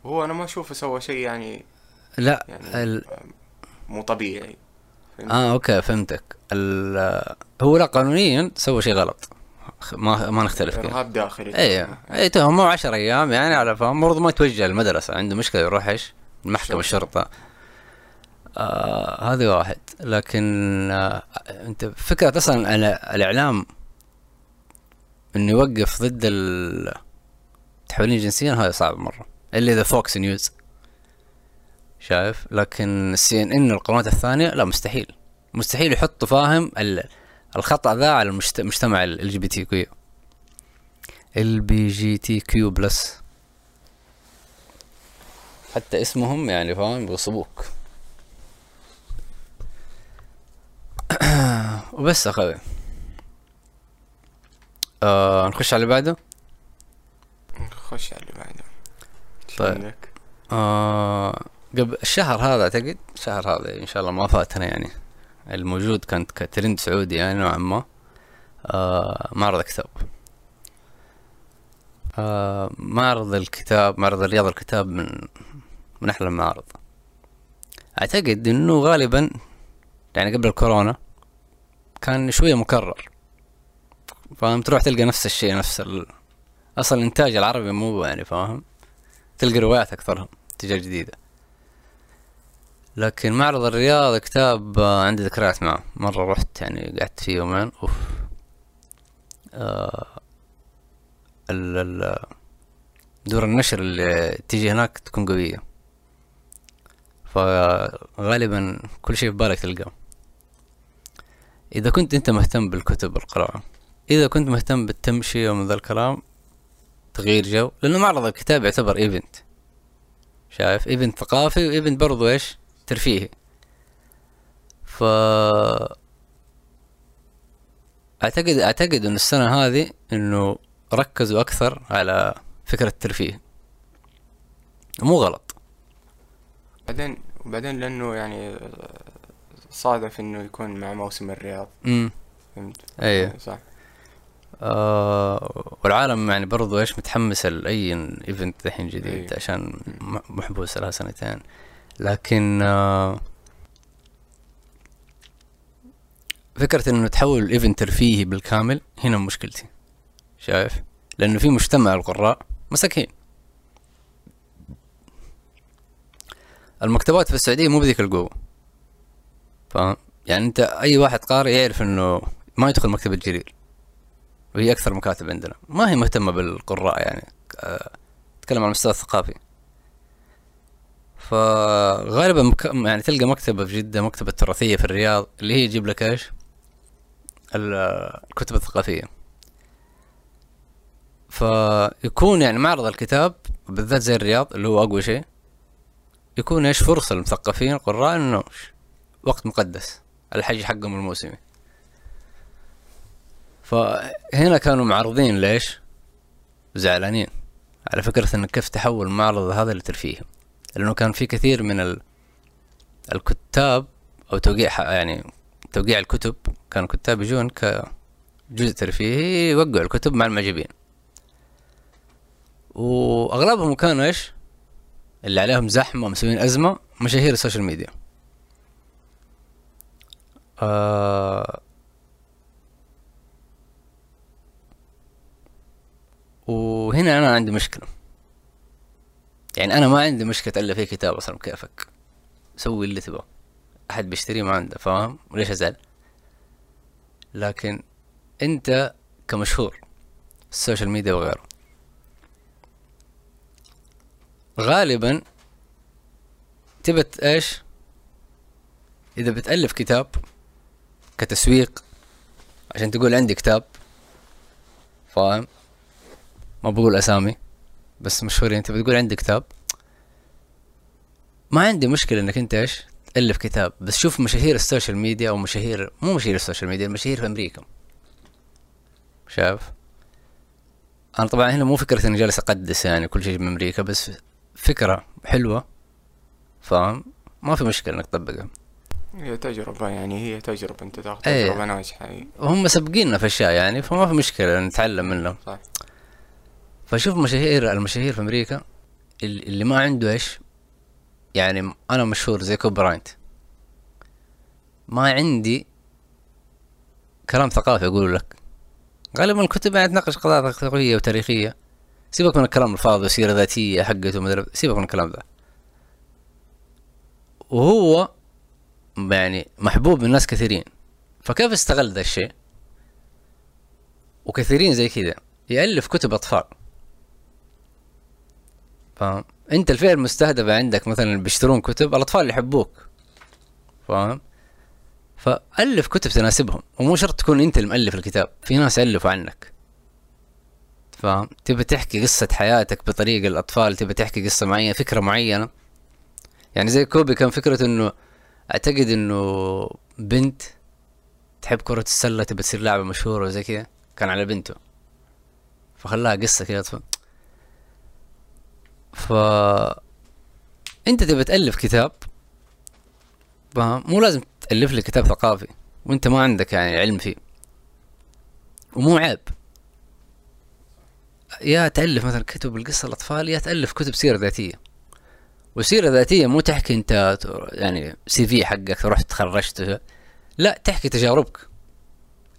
هو أنا ما أشوفه سوى شيء يعني لا يعني ال... مو طبيعي. فهمت؟ آه أوكي فهمتك. ال... هو لا قانونيا سوى شيء غلط. ما ما نختلف فيه إرهاب داخلي. اي اي تهمه 10 أيام يعني على فهم المفروض ما يتوجه المدرسة عنده مشكلة يروح إيش؟ المحكمة الشرطة. آه هذه واحد. لكن آه أنت فكرة أصلا ال- الإعلام إنه يوقف ضد المتحولين جنسيا هذا صعب مرة. إلا إذا فوكس نيوز شايف؟ لكن السي ان ان القنوات الثانية لا مستحيل. مستحيل يحطوا فاهم ال- الخطأ ذا على المجت- المجتمع ال جي بي تي كيو ال بي جي تي كيو بلس حتى اسمهم يعني فاهم يغصبوك. وبس أخوي. آه نخش على اللي بعده؟ خش على اللي بعده. طيب. آه قبل الشهر هذا أعتقد؟ الشهر هذا إن شاء الله ما فاتنا يعني. الموجود كانت كترند سعودي يعني نوعا ما. آه معرض كتاب آه معرض الكتاب معرض رياض الكتاب من من أحلى المعارض. أعتقد إنه غالبا يعني قبل الكورونا كان شوية مكرر. فاهم؟ تروح تلقى نفس الشيء نفس ال... أصلا الانتاج العربي مو يعني فاهم؟ تلقى روايات أكثرهم تجاه جديدة. لكن معرض الرياض كتاب آه، عندي ذكريات معه. مرة رحت يعني قعدت فيه يومين. أوف. آه ال ال دور النشر اللي تيجي هناك تكون قوية. فغالبا كل شيء في بالك تلقاه. إذا كنت أنت مهتم بالكتب والقراءة إذا كنت مهتم بالتمشية ومن ذا الكلام تغيير جو لأنه معرض الكتاب يعتبر event شايف؟ event ثقافي و event برضو إيش؟ ترفيهي ف اعتقد أعتقد إن السنة هذه إنه ركزوا أكثر على فكرة الترفيه. مو غلط. بعدين وبعدين لأنه يعني صادف إنه يكون مع موسم الرياض. امم فهمت؟ أيوه. صح. آه والعالم يعني برضو إيش متحمس لأي event الحين جديد أيوة. عشان محبوس لها سنتين. لكن آه فكرة إنه تحول ال event ترفيهي بالكامل هنا مشكلتي شايف؟ لأنه في مجتمع القراء مساكين. المكتبات في السعودية مو بذيك القوة فاهم؟ يعني أنت أي واحد قارئ يعرف إنه ما يدخل مكتبة جرير وهي أكثر مكاتب عندنا. ما هي مهتمة بالقراء يعني آه، أتكلم عن المستوى الثقافي. فغالبا مك... يعني تلقى مكتبة في جدة مكتبة تراثية في الرياض اللي هي يجيب لك إيش؟ ال- الكتب الثقافية. فيكون يعني معرض الكتاب بالذات زي الرياض اللي هو أقوى شيء يكون إيش؟ فرصة للمثقفين القراء إنه وقت مقدس الحج حقهم الموسمي. فهنا كانوا معرضين ليش زعلانين. على فكرة إنك كيف تحول المعرض هذا لترفيه. لأنه كان في كثير من ال... الكتاب أو توقيع يعني توقيع الكتب كانوا كتاب يجون كجزء ترفيهي يوقعوا الكتب مع المعجبين. وأغلبهم كانوا إيش؟ اللي عليهم زحمة ومسوين أزمة مشاهير السوشيال ميديا. آه وهنا أنا عندي مشكلة. يعني أنا ما عندي مشكلة تالف فيه كتاب أصلا كيفك سوي اللي تبغى. أحد بيشتريه ما عنده فاهم؟ وليش أزعل؟ لكن أنت كمشهور السوشيال ميديا وغيره غالبا تبغى إيش؟ إذا بتألف كتاب كتسويق عشان تقول عندي كتاب فاهم؟ ما بقول أسامي. بس مشهورين. انت بتقول عندي كتاب. ما عندي مشكلة انك انت إيش؟ تألف كتاب. بس شوف مشاهير السوشيال ميديا أو مشاهير مو مشاهير السوشيال ميديا المشاهير في أمريكا. شايف؟ أنا طبعا هنا مو فكرة إني جالس أقدس يعني كل شيء من أمريكا بس فكرة حلوة. فاهم؟ ما في مشكلة إنك تطبقها. هي تجربة يعني هي تجربة. أنت تاخذ إيه. تجربة ناجحة. وهم سابقيننا في أشياء يعني فما في مشكلة نتعلم منهم. صح. فشوف مشاهير المشاهير في أمريكا ال- اللي ما عنده إيش؟ يعني أنا مشهور زي كوبي براينت. ما عندي كلام ثقافي أقول لك. غالبا الكتب يعني تناقش قضايا ثقافية وتاريخية. سيبك من الكلام الفاضي والسيرة الذاتية حقته ومدري سيبك من الكلام ذا. وهو يعني محبوب من ناس كثيرين. فكيف استغل ذا الشيء؟ وكثيرين زي كذا. يألف كتب أطفال. فاهم انت الفئة المستهدفة عندك مثلا اللي بيشترون كتب الأطفال اللي يحبوك. فاهم؟ فألف كتب تناسبهم ومو شرط تكون أنت المؤلف الكتاب في ناس ألفوا عنك. فاهم؟ تبي تحكي قصة حياتك بطريقة الأطفال تبي تحكي قصة معينة فكرة معينة. يعني زي كوبي كان فكرة إنه أعتقد إنه بنت تحب كرة السلة تبي تصير لاعبة مشهورة وزي كذا كان على بنته. فخلاها قصة كذا ف... انت تبي تألف كتاب؟ مو لازم تألف لي كتاب ثقافي وانت ما عندك يعني علم فيه ومو عيب. يا تألف مثلا كتب القصة الأطفال يا تألف كتب سيرة ذاتية. وسيرة ذاتية مو تحكي انت يعني سي في حقك رحت تخرجت لا تحكي تجاربك.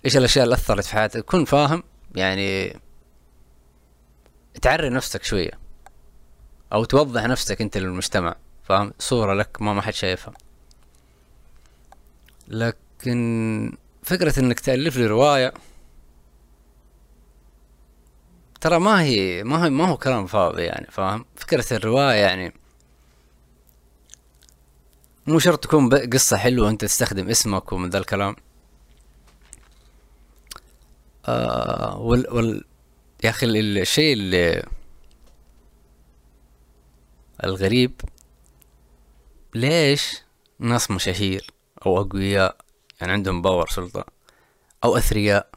إيش الأشياء اللي أثرت في حياتك؟ كن فاهم يعني تعري نفسك شوية. أو توضح نفسك أنت للمجتمع فاهم؟ صورة لك ما ما حد شايفها. لكن فكرة إنك تألف لي رواية ترى ما هي ما هي ما هو كلام فاضي يعني فاهم؟ فكرة الرواية يعني مو شرط تكون قصة حلوة انت تستخدم اسمك ومن ذا الكلام. آه وال وال يا أخي ال- الشيء اللي الغريب ليش ناس مشاهير أو أقوياء يعني عندهم power سلطة أو أثرياء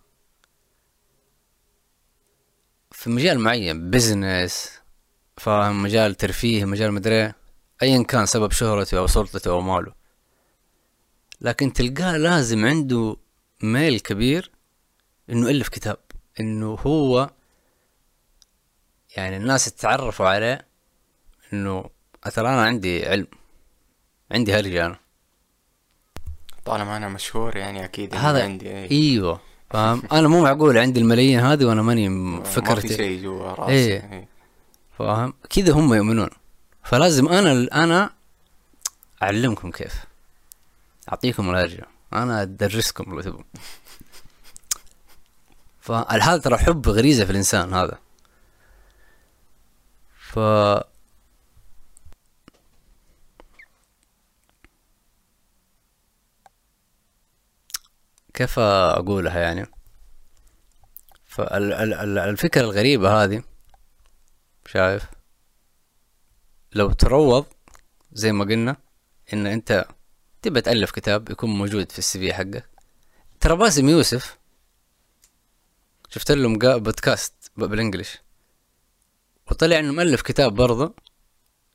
في مجال معين بزنس فاهم مجال ترفيه مجال مدري ايا كان سبب شهرته أو سلطته أو ماله. لكن تلقاه لازم عنده ميل كبير إنه الف كتاب إنه هو يعني الناس يتعرفوا عليه إنه ترى أنا عندي علم. عندي هرجة أنا. طالما أنا مشهور يعني أكيد هذا عندي إيه. إيوه. فاهم؟ أنا مو معقول عندي الملايين هذه وأنا ماني م- ما في فكرتي. شيء جوا راسي. إيه. إيه. فاهم؟ كذا هم يؤمنون. فلازم أنا أنا أعلمكم كيف. أعطيكم الهرجة أنا أدرسكم لو تبون. فهذا ترى حب غريزة في الإنسان هذا؟ ف كيف أقولها يعني؟ فالفكرة الغريبة هذه شايف؟ لو تروض زي ما قلنا إن أنت تبى تألف كتاب يكون موجود في السي في حقك. ترى باسم يوسف شفت له بودكاست بالانجلش وطلع إنه مؤلف كتاب برضه.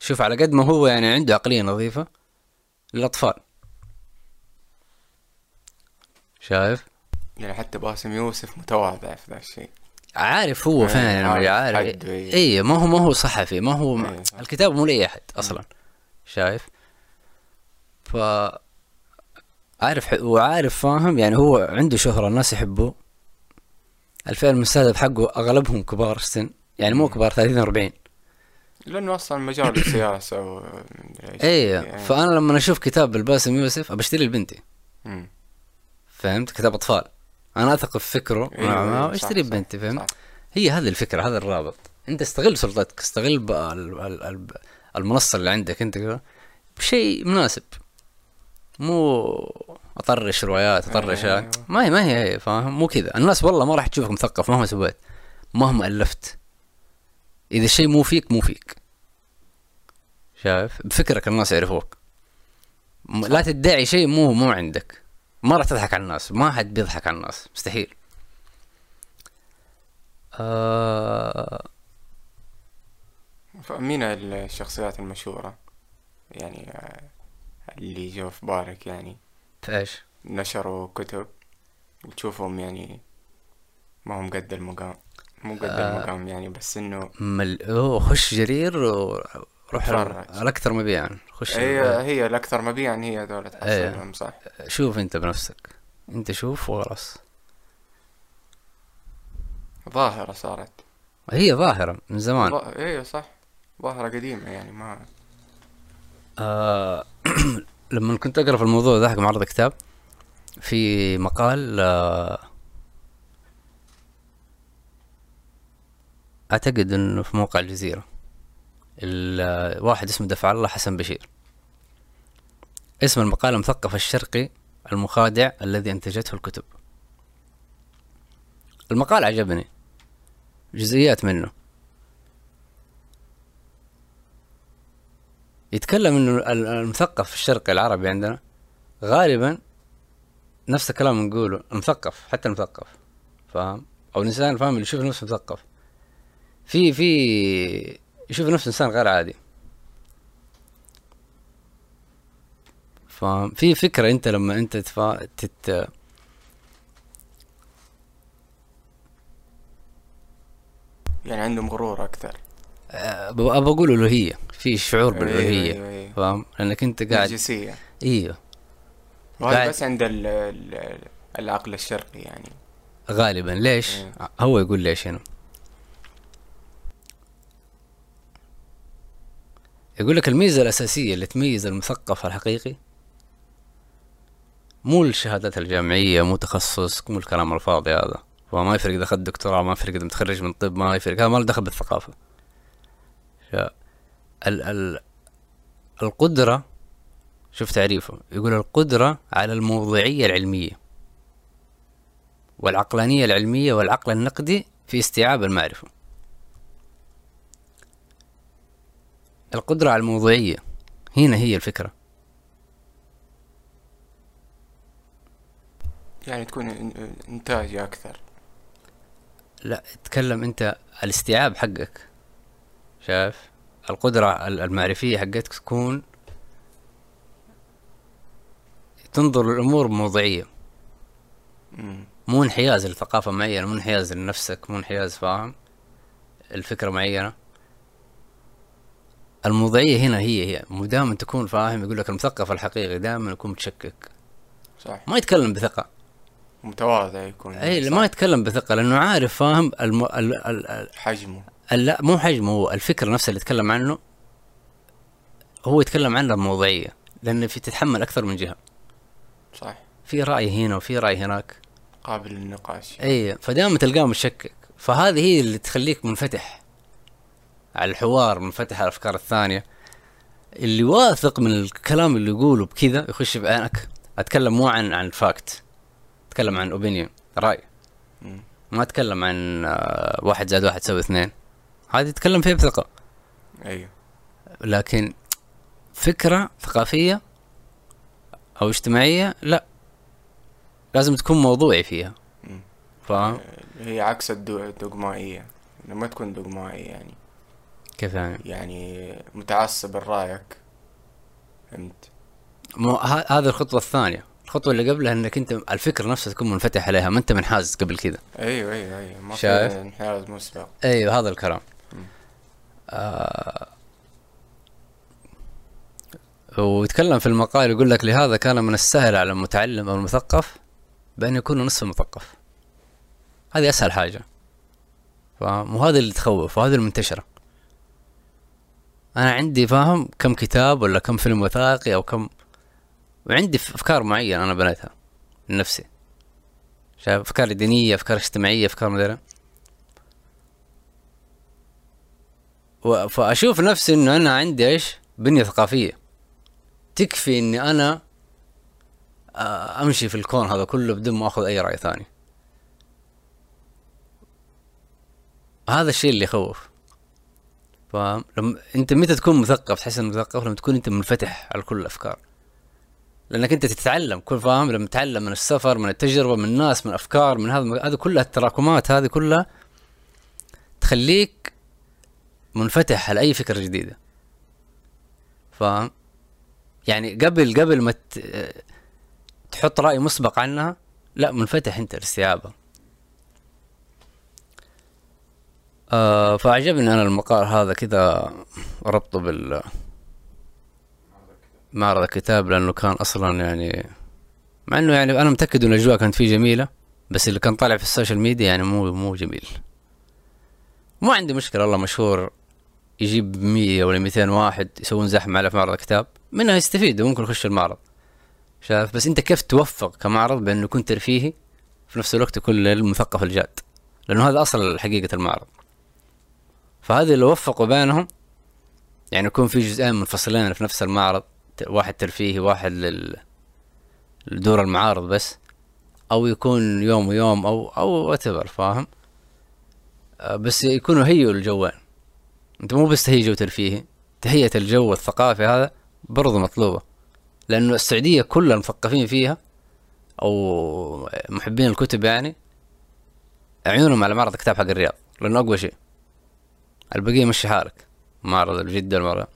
شوف على قد ما هو يعني عنده عقلية نظيفة للأطفال. شايف؟ يعني حتى باسم يوسف متواضع في ذا الشيء. عارف هو إيه، فين يعني عارف عارف. حده، إيه. اي ما هو ما هو صحفي ما هو إيه،. الكتاب مو لأي أحد أصلا شايف؟ ف عارف وعارف فاهم؟ يعني هو عنده شهرة الناس يحبوه. الفئة المستهدف حقه أغلبهم كبار السن يعني مو كبار 30 40 لأنه أصلا مجال السياسة ومدري إيش اي يعني. فأنا لما أشوف كتاب الباسم يوسف أبشتري لبنتي. فهمت؟ كتاب أطفال. أنا أثق في فكره. إيه، مع- إيه، صح، أشتري صح، بنتي فهمت؟ صح. هي هذه الفكرة هذا الرابط. أنت استغل سلطتك استغل ب- ال- ال- ال- المنصة اللي عندك أنت بشيء مناسب. مو أطرش روايات أطرش أيوة. ما هي ما هي هي فاهم؟ مو كذا. الناس والله ما راح تشوفك مثقف مهما سويت مهما ألفت. إذا الشيء مو فيك مو فيك. شايف؟ بفكرك الناس يعرفوك. لا تدعي شيء مو مو عندك. ما راح تضحك على الناس ما حد بيضحك على الناس مستحيل آه فمين الشخصيات المشهورة يعني آه، اللي جو في بالك يعني في إيش؟ نشروا كتب وتشوفهم يعني ما هم قد المقام مو قد آه. المقام يعني بس إنه مل... خش جرير اتفرج. الأكثر مبيعا. خش هي هي الأكثر مبيعا هي هذول تحصلهم صح. شوف أنت بنفسك. أنت شوف وخلاص ظاهرة صارت. هي ظاهرة من زمان. ظا- إيه صح. ظاهرة قديمة يعني ما آه لما كنت أقرأ في الموضوع ذاك معرض كتاب في مقال آه أعتقد إنه في موقع الجزيرة. ال- واحد اسمه دفع الله حسن بشير. اسم المقال المثقف الشرقي المخادع الذي أنتجته الكتب. المقال عجبني. جزئيات منه. يتكلم إنه ال- المثقف الشرقي العربي عندنا غالبا نفس الكلام نقوله المثقف حتى المثقف. فاهم؟ أو الإنسان فاهم اللي يشوف نفسه مثقف في في يشوف نفسه إنسان غير عادي. فاهم في فكرة أنت لما أنت تفا... تت... يعني عندهم غرور أكثر. ابى أقول ألوهية. في شعور أيوة، بالألوهية. أيوة، أيوة. فاهم؟ لأنك أنت قاعد نرجسية إيوه. وهذا قاعد- بس عند ال ال العقل الشرقي يعني. غالبا. ليش؟ إيه. هو يقول ليش هنا يقول لك الميزة الأساسية اللي تميز المثقف الحقيقي مو الشهادات الجامعية مو تخصص مو الكلام الفاضي هذا. فما يفرق إذا أخذت دكتوراه ما يفرق إذا متخرج من طب ما يفرق. هذا ما له دخل بالثقافة. ال ال القدرة شوف تعريفه. يقول القدرة على الموضوعية العلمية والعقلانية العلمية والعقل النقدي في استيعاب المعرفة. القدرة على الموضوعية. هنا هي الفكرة. يعني تكون إن- إنتاجي أكثر. لا تكلم أنت الاستيعاب حقك. شايف؟ القدرة ال- المعرفية حقتك تكون تنظر للأمور بموضوعية. مو انحياز لثقافة معينة مو انحياز لنفسك مو انحياز فاهم؟ الفكرة معينة. الموضوعية هنا هي هي. مو دائما تكون فاهم يقول لك المثقف الحقيقي دائما يكون متشكك. صح ما يتكلم بثقة. متواضع يكون. اي. ما يتكلم بثقة لأنه عارف فاهم الم... ال... ال... ال... حجمه. لا مو حجمه هو الفكرة نفسها اللي يتكلم عنه هو يتكلم عنها بموضوعية لأن في تتحمل أكثر من جهة. صح في رأي هنا وفي رأي هناك. قابل للنقاش. اي فدائما تلقاه متشكك. فهذه هي اللي تخليك منفتح. على الحوار منفتح على الأفكار الثانية. اللي واثق من الكلام اللي يقوله بكذا يخش بعينك أتكلم مو عن عن fact أتكلم عن opinion رأي. ما أتكلم عن آه، واحد زائد واحد يساوي اثنين. هذه تتكلم فيها بثقة. أيوه. لكن فكرة ثقافية أو اجتماعية لا. لازم تكون موضوعي فيها. فاهم هي عكس الدو- الدogmائية لما تكون دogmائي يعني. كيف يعني يعني متعصب لرأيك فهمت؟ مو هذه الخطوة الثانية. الخطوة اللي قبلها إنك أنت الفكرة نفسها تكون منفتح عليها ما أنت منحاز قبل كذا. أيوه أيوه أيوه. ما شايف؟ في انحياز مسبق. أيوه هذا الكلام. آه ويتكلم في المقال يقول لك لهذا كان من السهل على المتعلم أو المثقف بأن يكون نصف مثقف. هذه أسهل حاجة. فاهم وهذا اللي تخوف وهذا المنتشرة. أنا عندي فاهم؟ كم كتاب ولا كم فيلم وثائقي أو كم وعندي أفكار معينة أنا بنيتها لنفسي شايف؟ أفكار دينية أفكار اجتماعية أفكار مدري و- فأشوف نفسي إنه أنا عندي إيش؟ بنية ثقافية. تكفي إني أنا أمشي في الكون هذا كله بدون ما أخذ أي رأي ثاني. هذا الشيء اللي يخوف. فاهم لما انت متى تكون مثقف تحس إنك مثقف؟ لما تكون انت منفتح على كل الأفكار. لأنك انت تتعلم كل فاهم؟ لما تتعلم من السفر من التجربة من الناس من افكار من هذا هذه كلها التراكمات هذه كلها تخليك منفتح على أي فكرة جديدة. فاهم يعني قبل قبل ما تحط رأي مسبق عنها لا منفتح أنت لاستيعابها. آه فعجبني أنا المقال هذا كذا ربطه بال معرض الكتاب لأنه كان أصلا يعني مع إنه يعني أنا متأكد إن الأجواء كانت فيه جميلة بس اللي كان طالع في السوشيال ميديا يعني مو مو جميل. مو عندي مشكلة والله مشهور يجيب 100 ولا 200 واحد يسوون زحمة على في معرض الكتاب منها يستفيدوا ممكن يخش المعرض. شايف؟ بس أنت كيف توفق كمعرض بأنه يكون ترفيهي في نفس الوقت يكون للمثقف الجاد؟ لأنه هذا أصل حقيقة المعرض. فهذه اللي وفقوا بينهم يعني يكون في جزئين منفصلين في نفس المعرض واحد ترفيهي واحد لل لدور المعارض بس أو يكون يوم ويوم أو أو whatever فاهم؟ آه، بس يكونوا هيئوا الجوين. أنت مو بس تهيئ جو ترفيهي تهيئة الجو الثقافي هذا برضو مطلوبة. لأنه السعودية كلها المثقفين فيها أو محبين الكتب يعني عيونهم على معرض الكتاب حق الرياض لأنه أقوى شيء. البقية مشي حالك. معرض الجدة المعرض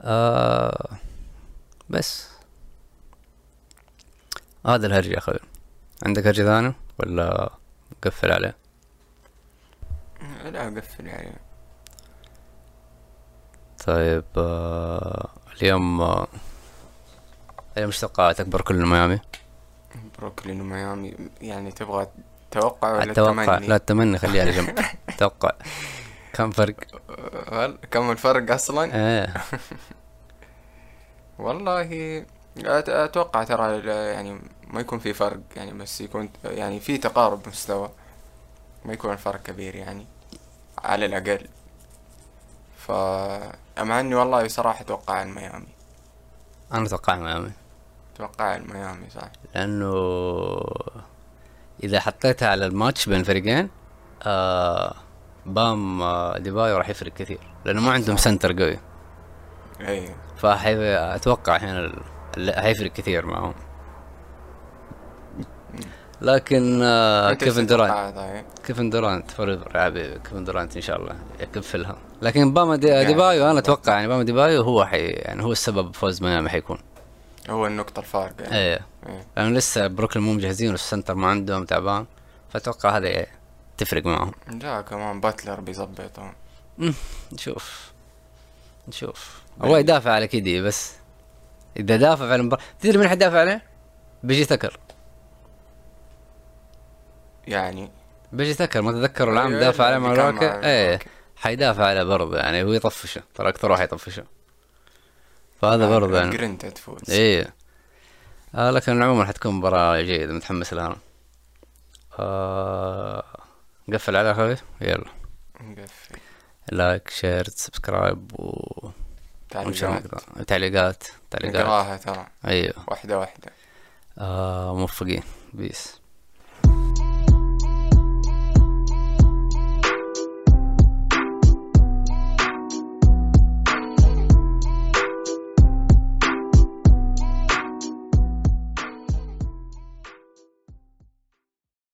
آه بس. هذا الهرج يا أخوي. عندك هرج ثاني ولا قفل عليه؟ لا قفل يعني طيب آه اليوم آه اليوم إيش توقعاتك؟ اكبر كل ميامي؟ بروكلين وميامي يعني تبغى توقع ولا أتوقع تمني؟ لا التمني خليه على جنب. توقع. كم فرق؟ هل كم الفرق أصلا؟ إيه والله أتوقع ترى يعني ما يكون في فرق يعني بس يكون يعني في تقارب مستوى. ما يكون الفرق كبير يعني على الأقل. ف مع إني والله صراحة أتوقع الميامي أنا أتوقع ميامي. أتوقع الميامي صح. لأنه إذا حطيتها على الماتش بين الفريقين آه بام آه أديبايو راح يفرق كثير لأنه ما عندهم center قوي. اي فاتوقع هنا حيفرق كثير معهم. لكن آه إيش كيفن دورانت. كيفن دورانت forever يا حبيبي كيفن دورانت إن شاء الله يكفلها لكن باما دي يعني أديبايو أنا. أتوقع يعني باما أديبايو هو حي يعني هو السبب فوز ميامي حيكون. هو النقطة الفارقة يعني. إيه. إيه. لأنه لسه بروكلين مو مجهزين وال center ما عندهم تعبان فأتوقع هذا تفرق معهم. لا كمان باتلر بيظبطهم نشوف. نشوف. هو يدافع على كيدي بس. إذا دافع على المباراة تدري مين حيدافع عليه؟ بي جي تكر يعني؟ بي جي تكر ما تذكروا العام أيوة، دافع عليه مع إيه. حيدافع عليه برضه يعني هو يطفشه. ترى أكثر واحد يطفشه. فهذا برضه يعني قرينتا تفوز إيه. آه لكن عموما حتكون مباراة جيدة متحمس لها. آه نقفل على أخوي. يلا. نقفل like share subscribe و تعليقات. تعليقات تعليقات. نقراها ترى. أيوه. واحدة واحدة. آه موفقين بيس